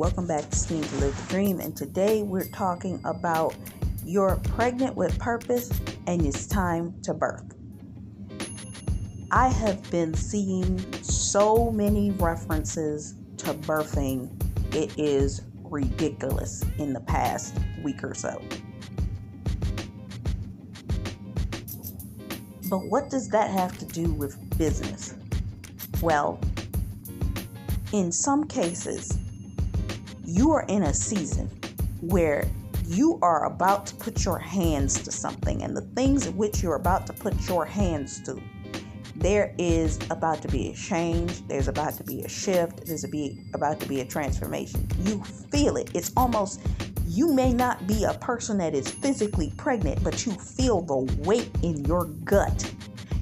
Welcome back to Steam to Live the Dream. And today we're talking about you're pregnant with purpose and it's time to birth. I have been seeing so many references to birthing, it is ridiculous in the past week or so. But what does that have to do with business? Well, in some cases, you are in a season where you are about to put your hands to something, and the things in which you're about to put your hands to, there is about to be a change, there's about to be a shift, there's be, about to be a transformation. You feel it. It's almost you may not be a person that is physically pregnant, but you feel the weight in your gut.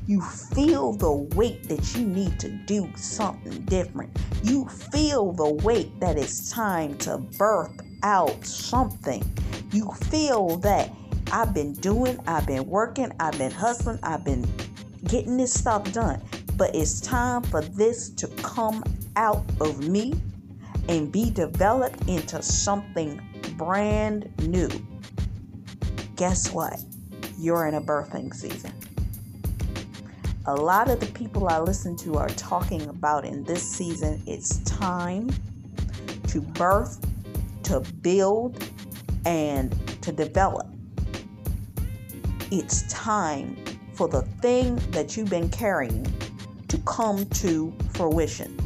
You feel the weight that you need to do something different. You feel the weight that it's time to birth out something. You feel that I've been doing, I've been working, I've been hustling, I've been getting this stuff done. But it's time for this to come out of me and be developed into something brand new, guess what? You're in a birthing season. A lot of the people I listen to are talking about in this season it's time to birth, to build, and to develop. It's time for the thing that you've been carrying to come to fruition.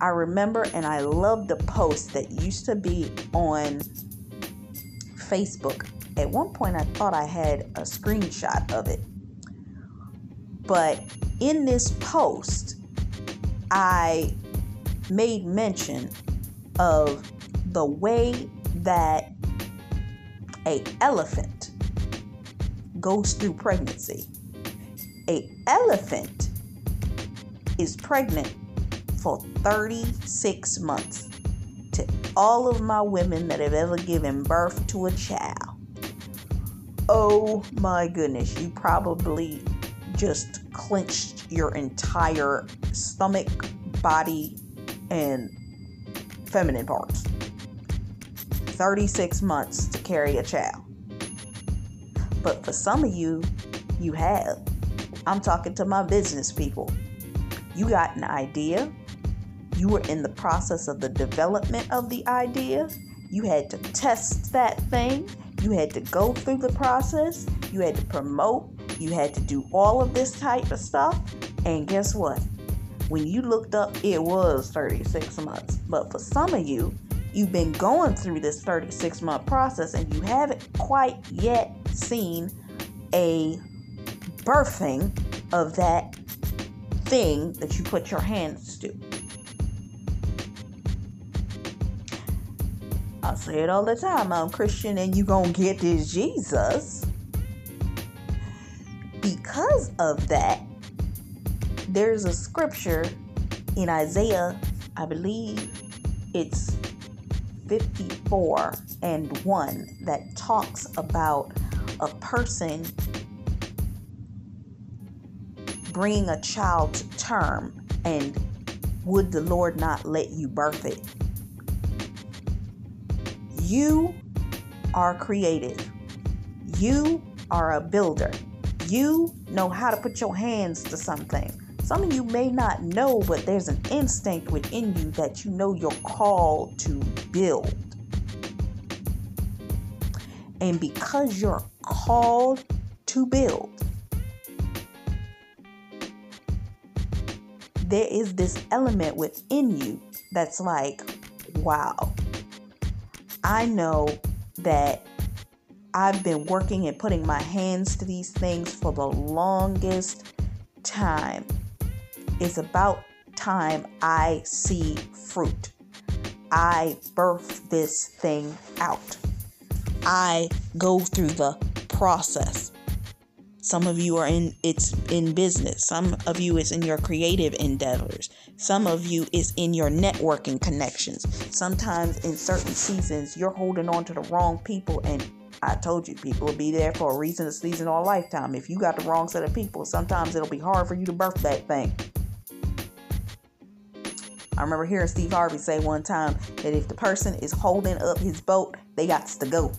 I remember and I love the post that used to be on Facebook. At one point, I thought I had a screenshot of it. But in this post, I made mention of the way that a elephant goes through pregnancy. A elephant is pregnant for 36 months to all of my women that have ever given birth to a child. Oh my goodness, you probably just clenched your entire stomach, body, and feminine parts. 36 months to carry a child. But for some of you, you have. I'm talking to my business people. You got an idea, you were in the process of the development of the idea. You had to test that thing. You had to go through the process. You had to promote. You had to do all of this type of stuff. And guess what? When you looked up, it was 36 months. But for some of you, you've been going through this 36 month process and you haven't quite yet seen a birthing of that thing that you put your hands to. I say it all the time. I'm Christian and you gonna get this Jesus. Because of that, there's a scripture in Isaiah, I believe it's 54 and 1 that talks about a person bringing a child to term and would the Lord not let you birth it? You are creative. You are a builder. You know how to put your hands to something. Some of you may not know, but there's an instinct within you that you know you're called to build. And because you're called to build, there is this element within you that's like, wow, I know that I've been working and putting my hands to these things for the longest time. It's about time I see fruit. I birth this thing out. I go through the process. Some of you are in it's in business. Some of you is in your creative endeavors. Some of you is in your networking connections. Sometimes in certain seasons you're holding on to the wrong people and I told you people will be there for a reason, a season, or a lifetime. If you got the wrong set of people, sometimes it'll be hard for you to birth that thing. I remember hearing Steve Harvey say one time that if the person is holding up his boat, they got to go.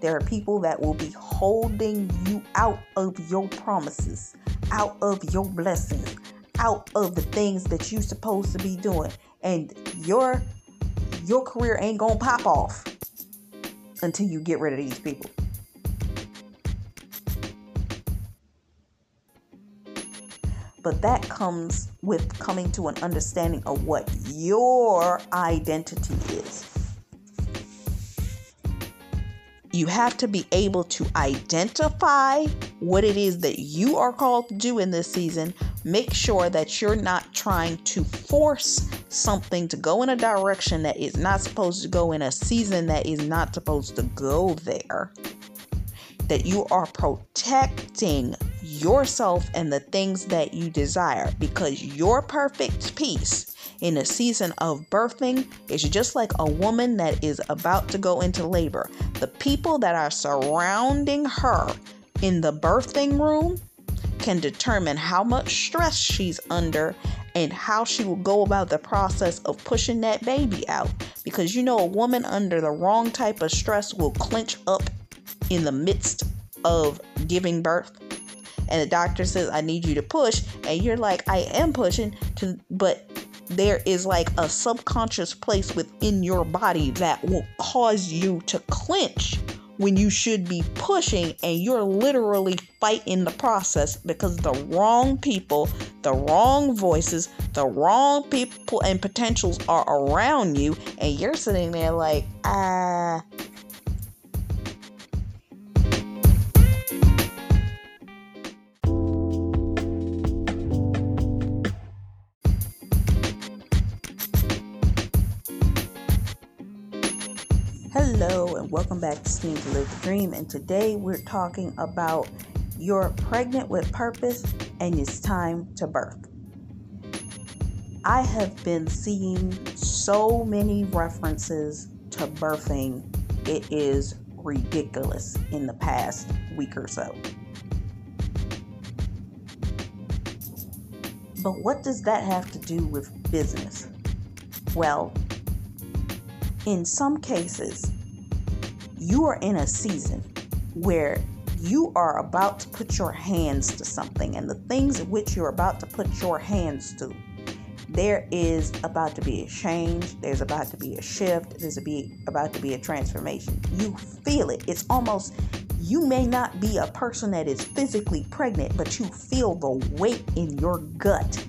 There are people that will be holding you out of your promises, out of your blessings, out of the things that you're supposed to be doing. And your your career ain't gonna pop off until you get rid of these people. But that comes with coming to an understanding of what your identity is. You have to be able to identify what it is that you are called to do in this season. Make sure that you're not trying to force something to go in a direction that is not supposed to go in a season that is not supposed to go there. That you are protecting yourself and the things that you desire because your perfect peace in a season of birthing is just like a woman that is about to go into labor. The people that are surrounding her in the birthing room can determine how much stress she's under and how she will go about the process of pushing that baby out. Because you know, a woman under the wrong type of stress will clench up in the midst of giving birth. And the doctor says, I need you to push. And you're like, I am pushing to but there is like a subconscious place within your body that will cause you to clench when you should be pushing and you're literally fighting the process because the wrong people, the wrong voices, the wrong people and potentials are around you and you're sitting there like, ah, Hello, and welcome back to Scheme to Live the Dream. And today we're talking about you're pregnant with purpose and it's time to birth. I have been seeing so many references to birthing, it is ridiculous in the past week or so. But what does that have to do with business? Well, in some cases, you are in a season where you are about to put your hands to something, and the things in which you're about to put your hands to, there is about to be a change, there's about to be a shift, there's a be, about to be a transformation. You feel it. It's almost, you may not be a person that is physically pregnant, but you feel the weight in your gut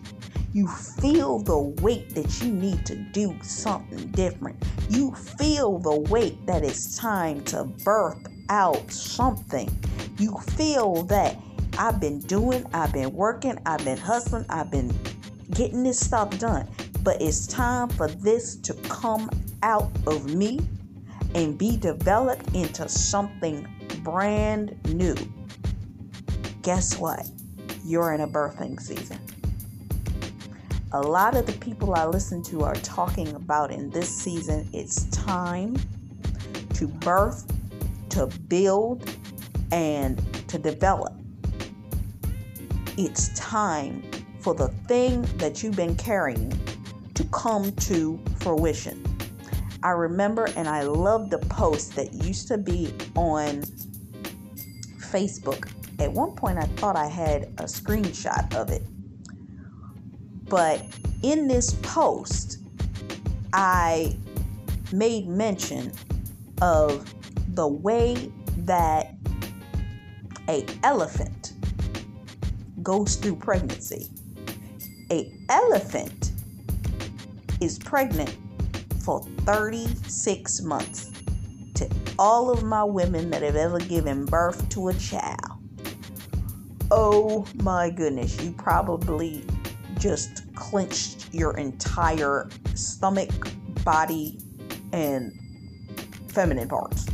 you feel the weight that you need to do something different. You feel the weight that it's time to birth out something. You feel that I've been doing, I've been working, I've been hustling, I've been getting this stuff done. But it's time for this to come out of me and be developed into something brand new. Guess what? You're in a birthing season a lot of the people I listen to are talking about in this season it's time to birth, to build, and to develop. It's time for the thing that you've been carrying to come to fruition. I remember and I love the post that used to be on Facebook. At one point, I thought I had a screenshot of it but in this post, I made mention of the way that a elephant goes through pregnancy. A elephant is pregnant for 36 months. To all of my women that have ever given birth to a child. Oh my goodness, you probably just clenched your entire stomach, body, and feminine parts.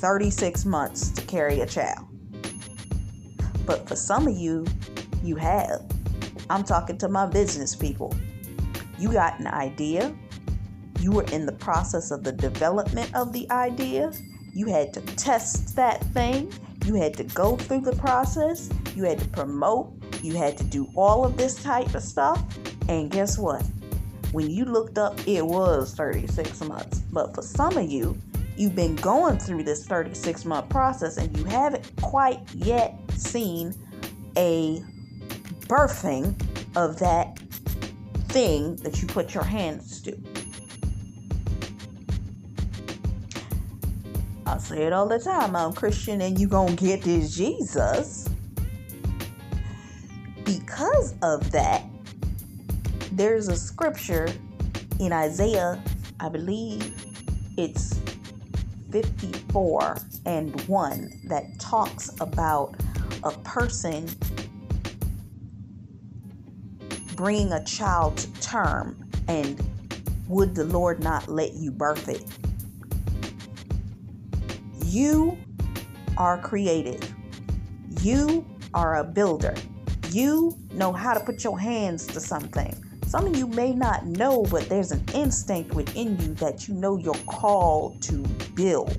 36 months to carry a child. But for some of you, you have. I'm talking to my business people. You got an idea. You were in the process of the development of the idea. You had to test that thing. You had to go through the process. You had to promote you had to do all of this type of stuff. And guess what? when you looked up, it was 36 months. But for some of you, you've been going through this 36 month process and you haven't quite yet seen a birthing of that thing that you put your hands to. I say it all the time. I'm Christian and you gonna get this Jesus. Because of that, there's a scripture in Isaiah, I believe it's 54 and 1, that talks about a person bringing a child to term and would the Lord not let you birth it? You are creative. You are a builder. You know how to put your hands to something. Some of you may not know, but there's an instinct within you that you know you're called to build.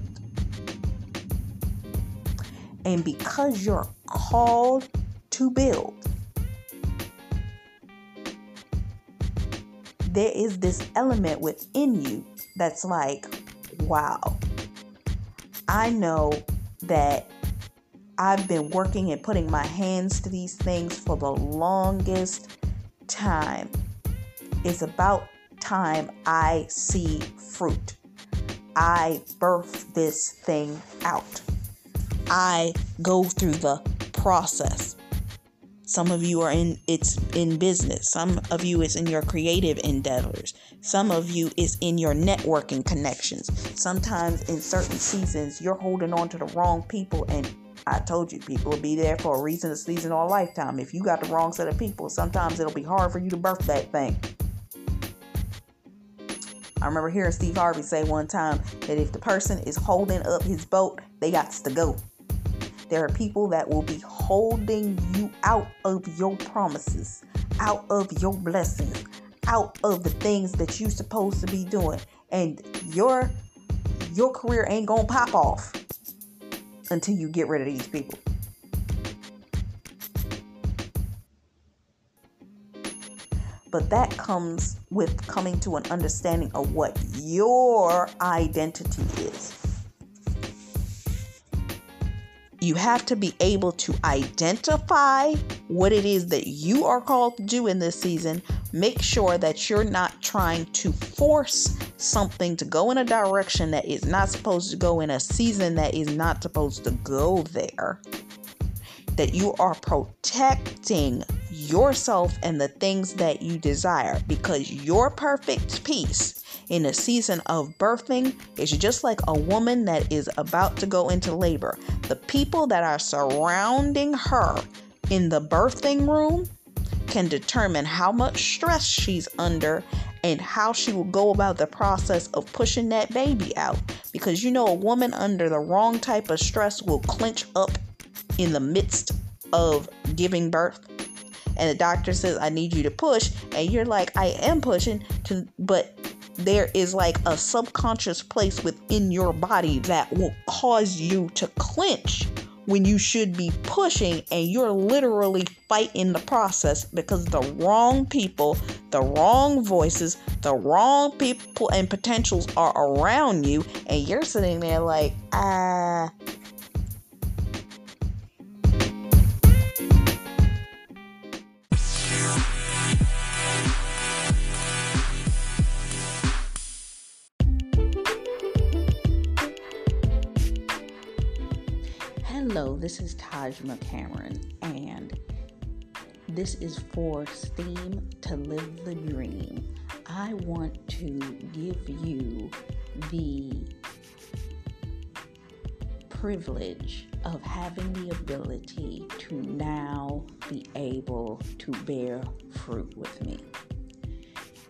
And because you're called to build, there is this element within you that's like, wow, I know that I've been working and putting my hands to these things for the longest time. It's about time I see fruit. I birth this thing out. I go through the process. Some of you are in it's in business. Some of you is in your creative endeavors. Some of you is in your networking connections. Sometimes in certain seasons you're holding on to the wrong people and I told you, people will be there for a reason, a season, or a lifetime. If you got the wrong set of people, sometimes it'll be hard for you to birth that thing. I remember hearing Steve Harvey say one time that if the person is holding up his boat, they got to go. There are people that will be holding you out of your promises, out of your blessings, out of the things that you're supposed to be doing. And your your career ain't gonna pop off until you get rid of these people. but that comes with coming to an understanding of what your identity is. You have to be able to identify what it is that you are called to do in this season. Make sure that you're not trying to force something to go in a direction that is not supposed to go in a season that is not supposed to go there. That you are protecting yourself and the things that you desire because your perfect peace in a season of birthing is just like a woman that is about to go into labor. The people that are surrounding her in the birthing room can determine how much stress she's under and how she will go about the process of pushing that baby out. Because you know, a woman under the wrong type of stress will clench up in the midst of giving birth and the doctor says I need you to push and you're like I am pushing to but there is like a subconscious place within your body that will cause you to clench when you should be pushing and you're literally fighting the process because the wrong people, the wrong voices, the wrong people and potentials are around you and you're sitting there like, ah, uh, this is Taj McCameron, and this is for STEAM to Live the Dream. I want to give you the privilege of having the ability to now be able to bear fruit with me.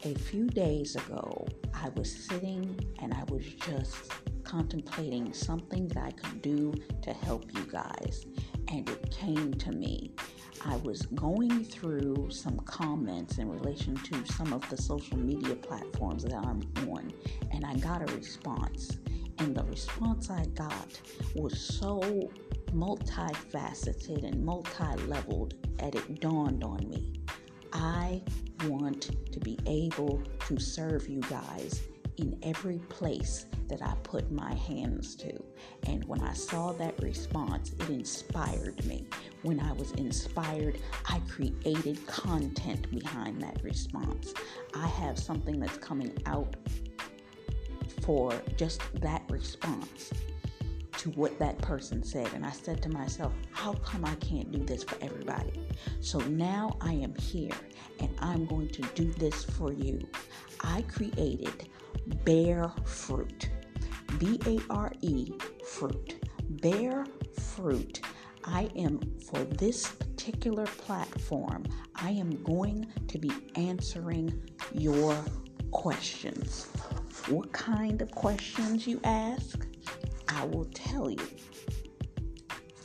A few days ago, I was sitting and I was just contemplating something that I could do to help you guys, and it came to me. I was going through some comments in relation to some of the social media platforms that I'm on, and I got a response. And the response I got was so multifaceted and multi leveled that it dawned on me. I want to be able to serve you guys in every place that I put my hands to. And when I saw that response, it inspired me. When I was inspired, I created content behind that response. I have something that's coming out for just that response to what that person said. And I said to myself, how come I can't do this for everybody? So now I am here and I'm going to do this for you. I created Bare Fruit. B A R E fruit. Bear fruit. I am for this particular platform, I am going to be answering your questions. What kind of questions you ask? I will tell you.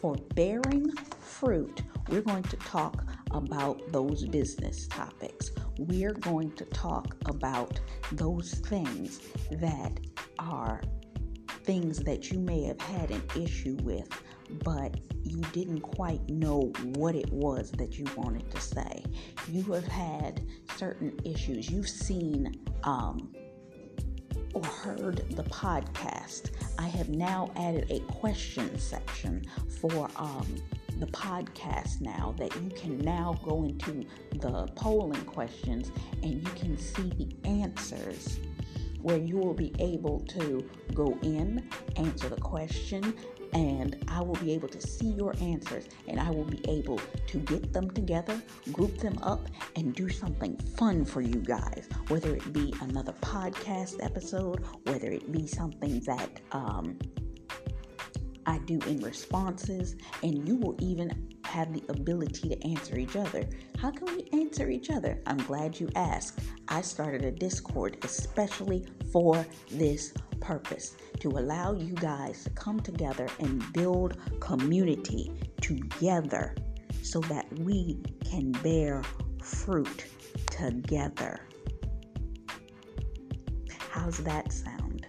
For bearing fruit, we're going to talk about those business topics. We're going to talk about those things that are things that you may have had an issue with, but you didn't quite know what it was that you wanted to say. You have had certain issues. You've seen um, or heard the podcast. I have now added a question section for um, the podcast now that you can now go into the polling questions and you can see the answers where you will be able to go in, answer the question, and I will be able to see your answers and I will be able to get them together, group them up, and do something fun for you guys. Whether it be another podcast episode, whether it be something that um, I do in responses, and you will even have the ability to answer each other. How can we answer each other? I'm glad you asked. I started a Discord especially for this purpose to allow you guys to come together and build community together so that we can bear fruit together. How's that sound?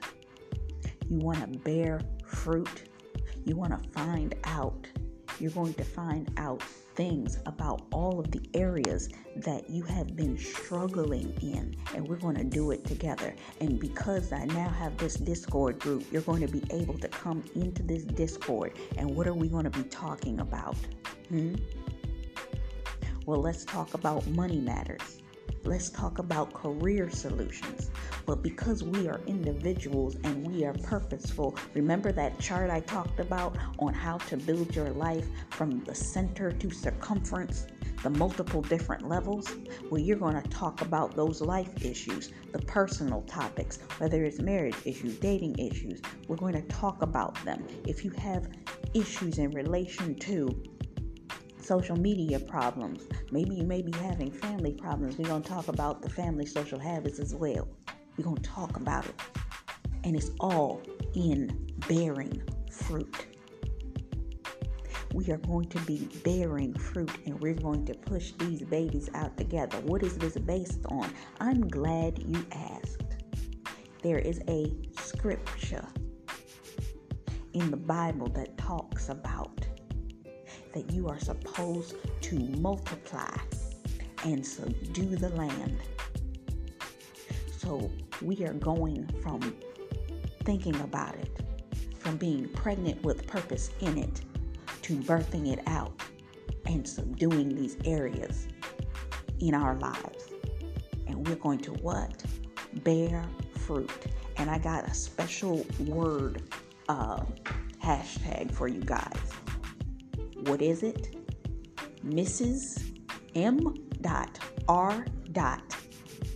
You want to bear fruit you want to find out. You're going to find out things about all of the areas that you have been struggling in, and we're going to do it together. And because I now have this Discord group, you're going to be able to come into this Discord. And what are we going to be talking about? Hmm? Well, let's talk about money matters. Let's talk about career solutions. But because we are individuals and we are purposeful, remember that chart I talked about on how to build your life from the center to circumference? the multiple different levels, well, you're going to talk about those life issues, the personal topics, whether it's marriage issues, dating issues. We're going to talk about them. If you have issues in relation to social media problems. Maybe you may be having family problems. We're going to talk about the family social habits as well. We're going to talk about it. And it's all in bearing fruit. We are going to be bearing fruit and we're going to push these babies out together. What is this based on? I'm glad you asked. There is a scripture in the Bible that talks about that you are supposed to multiply and subdue the land. So we are going from thinking about it, from being pregnant with purpose in it, to birthing it out and subduing these areas in our lives. And we're going to what? Bear fruit. And I got a special word uh, hashtag for you guys. What is it? Mrs. M. Dot R. Dot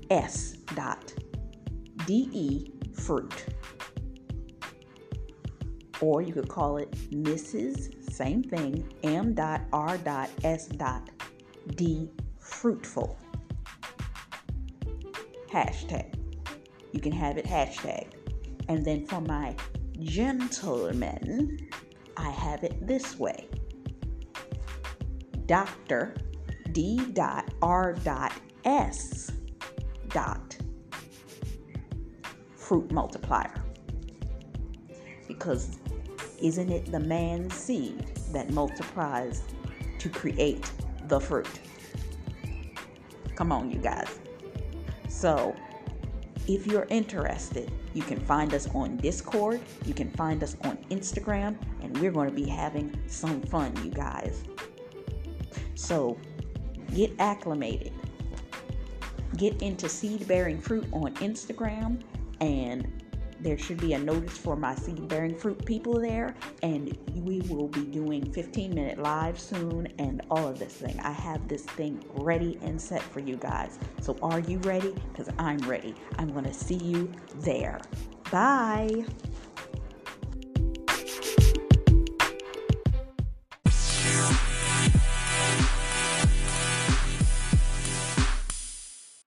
S. Dot D. E. Fruit. Or you could call it Mrs. Same thing. M. Dot R. Dot S. Dot D. Fruitful. Hashtag. You can have it hashtag. And then for my gentlemen, I have it this way. Dr. D. R. S. Dot fruit multiplier. Because isn't it the man's seed that multiplies to create the fruit? Come on, you guys. So, if you're interested, you can find us on Discord, you can find us on Instagram, and we're going to be having some fun, you guys. So, get acclimated. Get into seed bearing fruit on Instagram and there should be a notice for my seed bearing fruit people there. And we will be doing 15 minute live soon and all of this thing. I have this thing ready and set for you guys. So are you ready? Because i'm ready. I'm going to see you there. Bye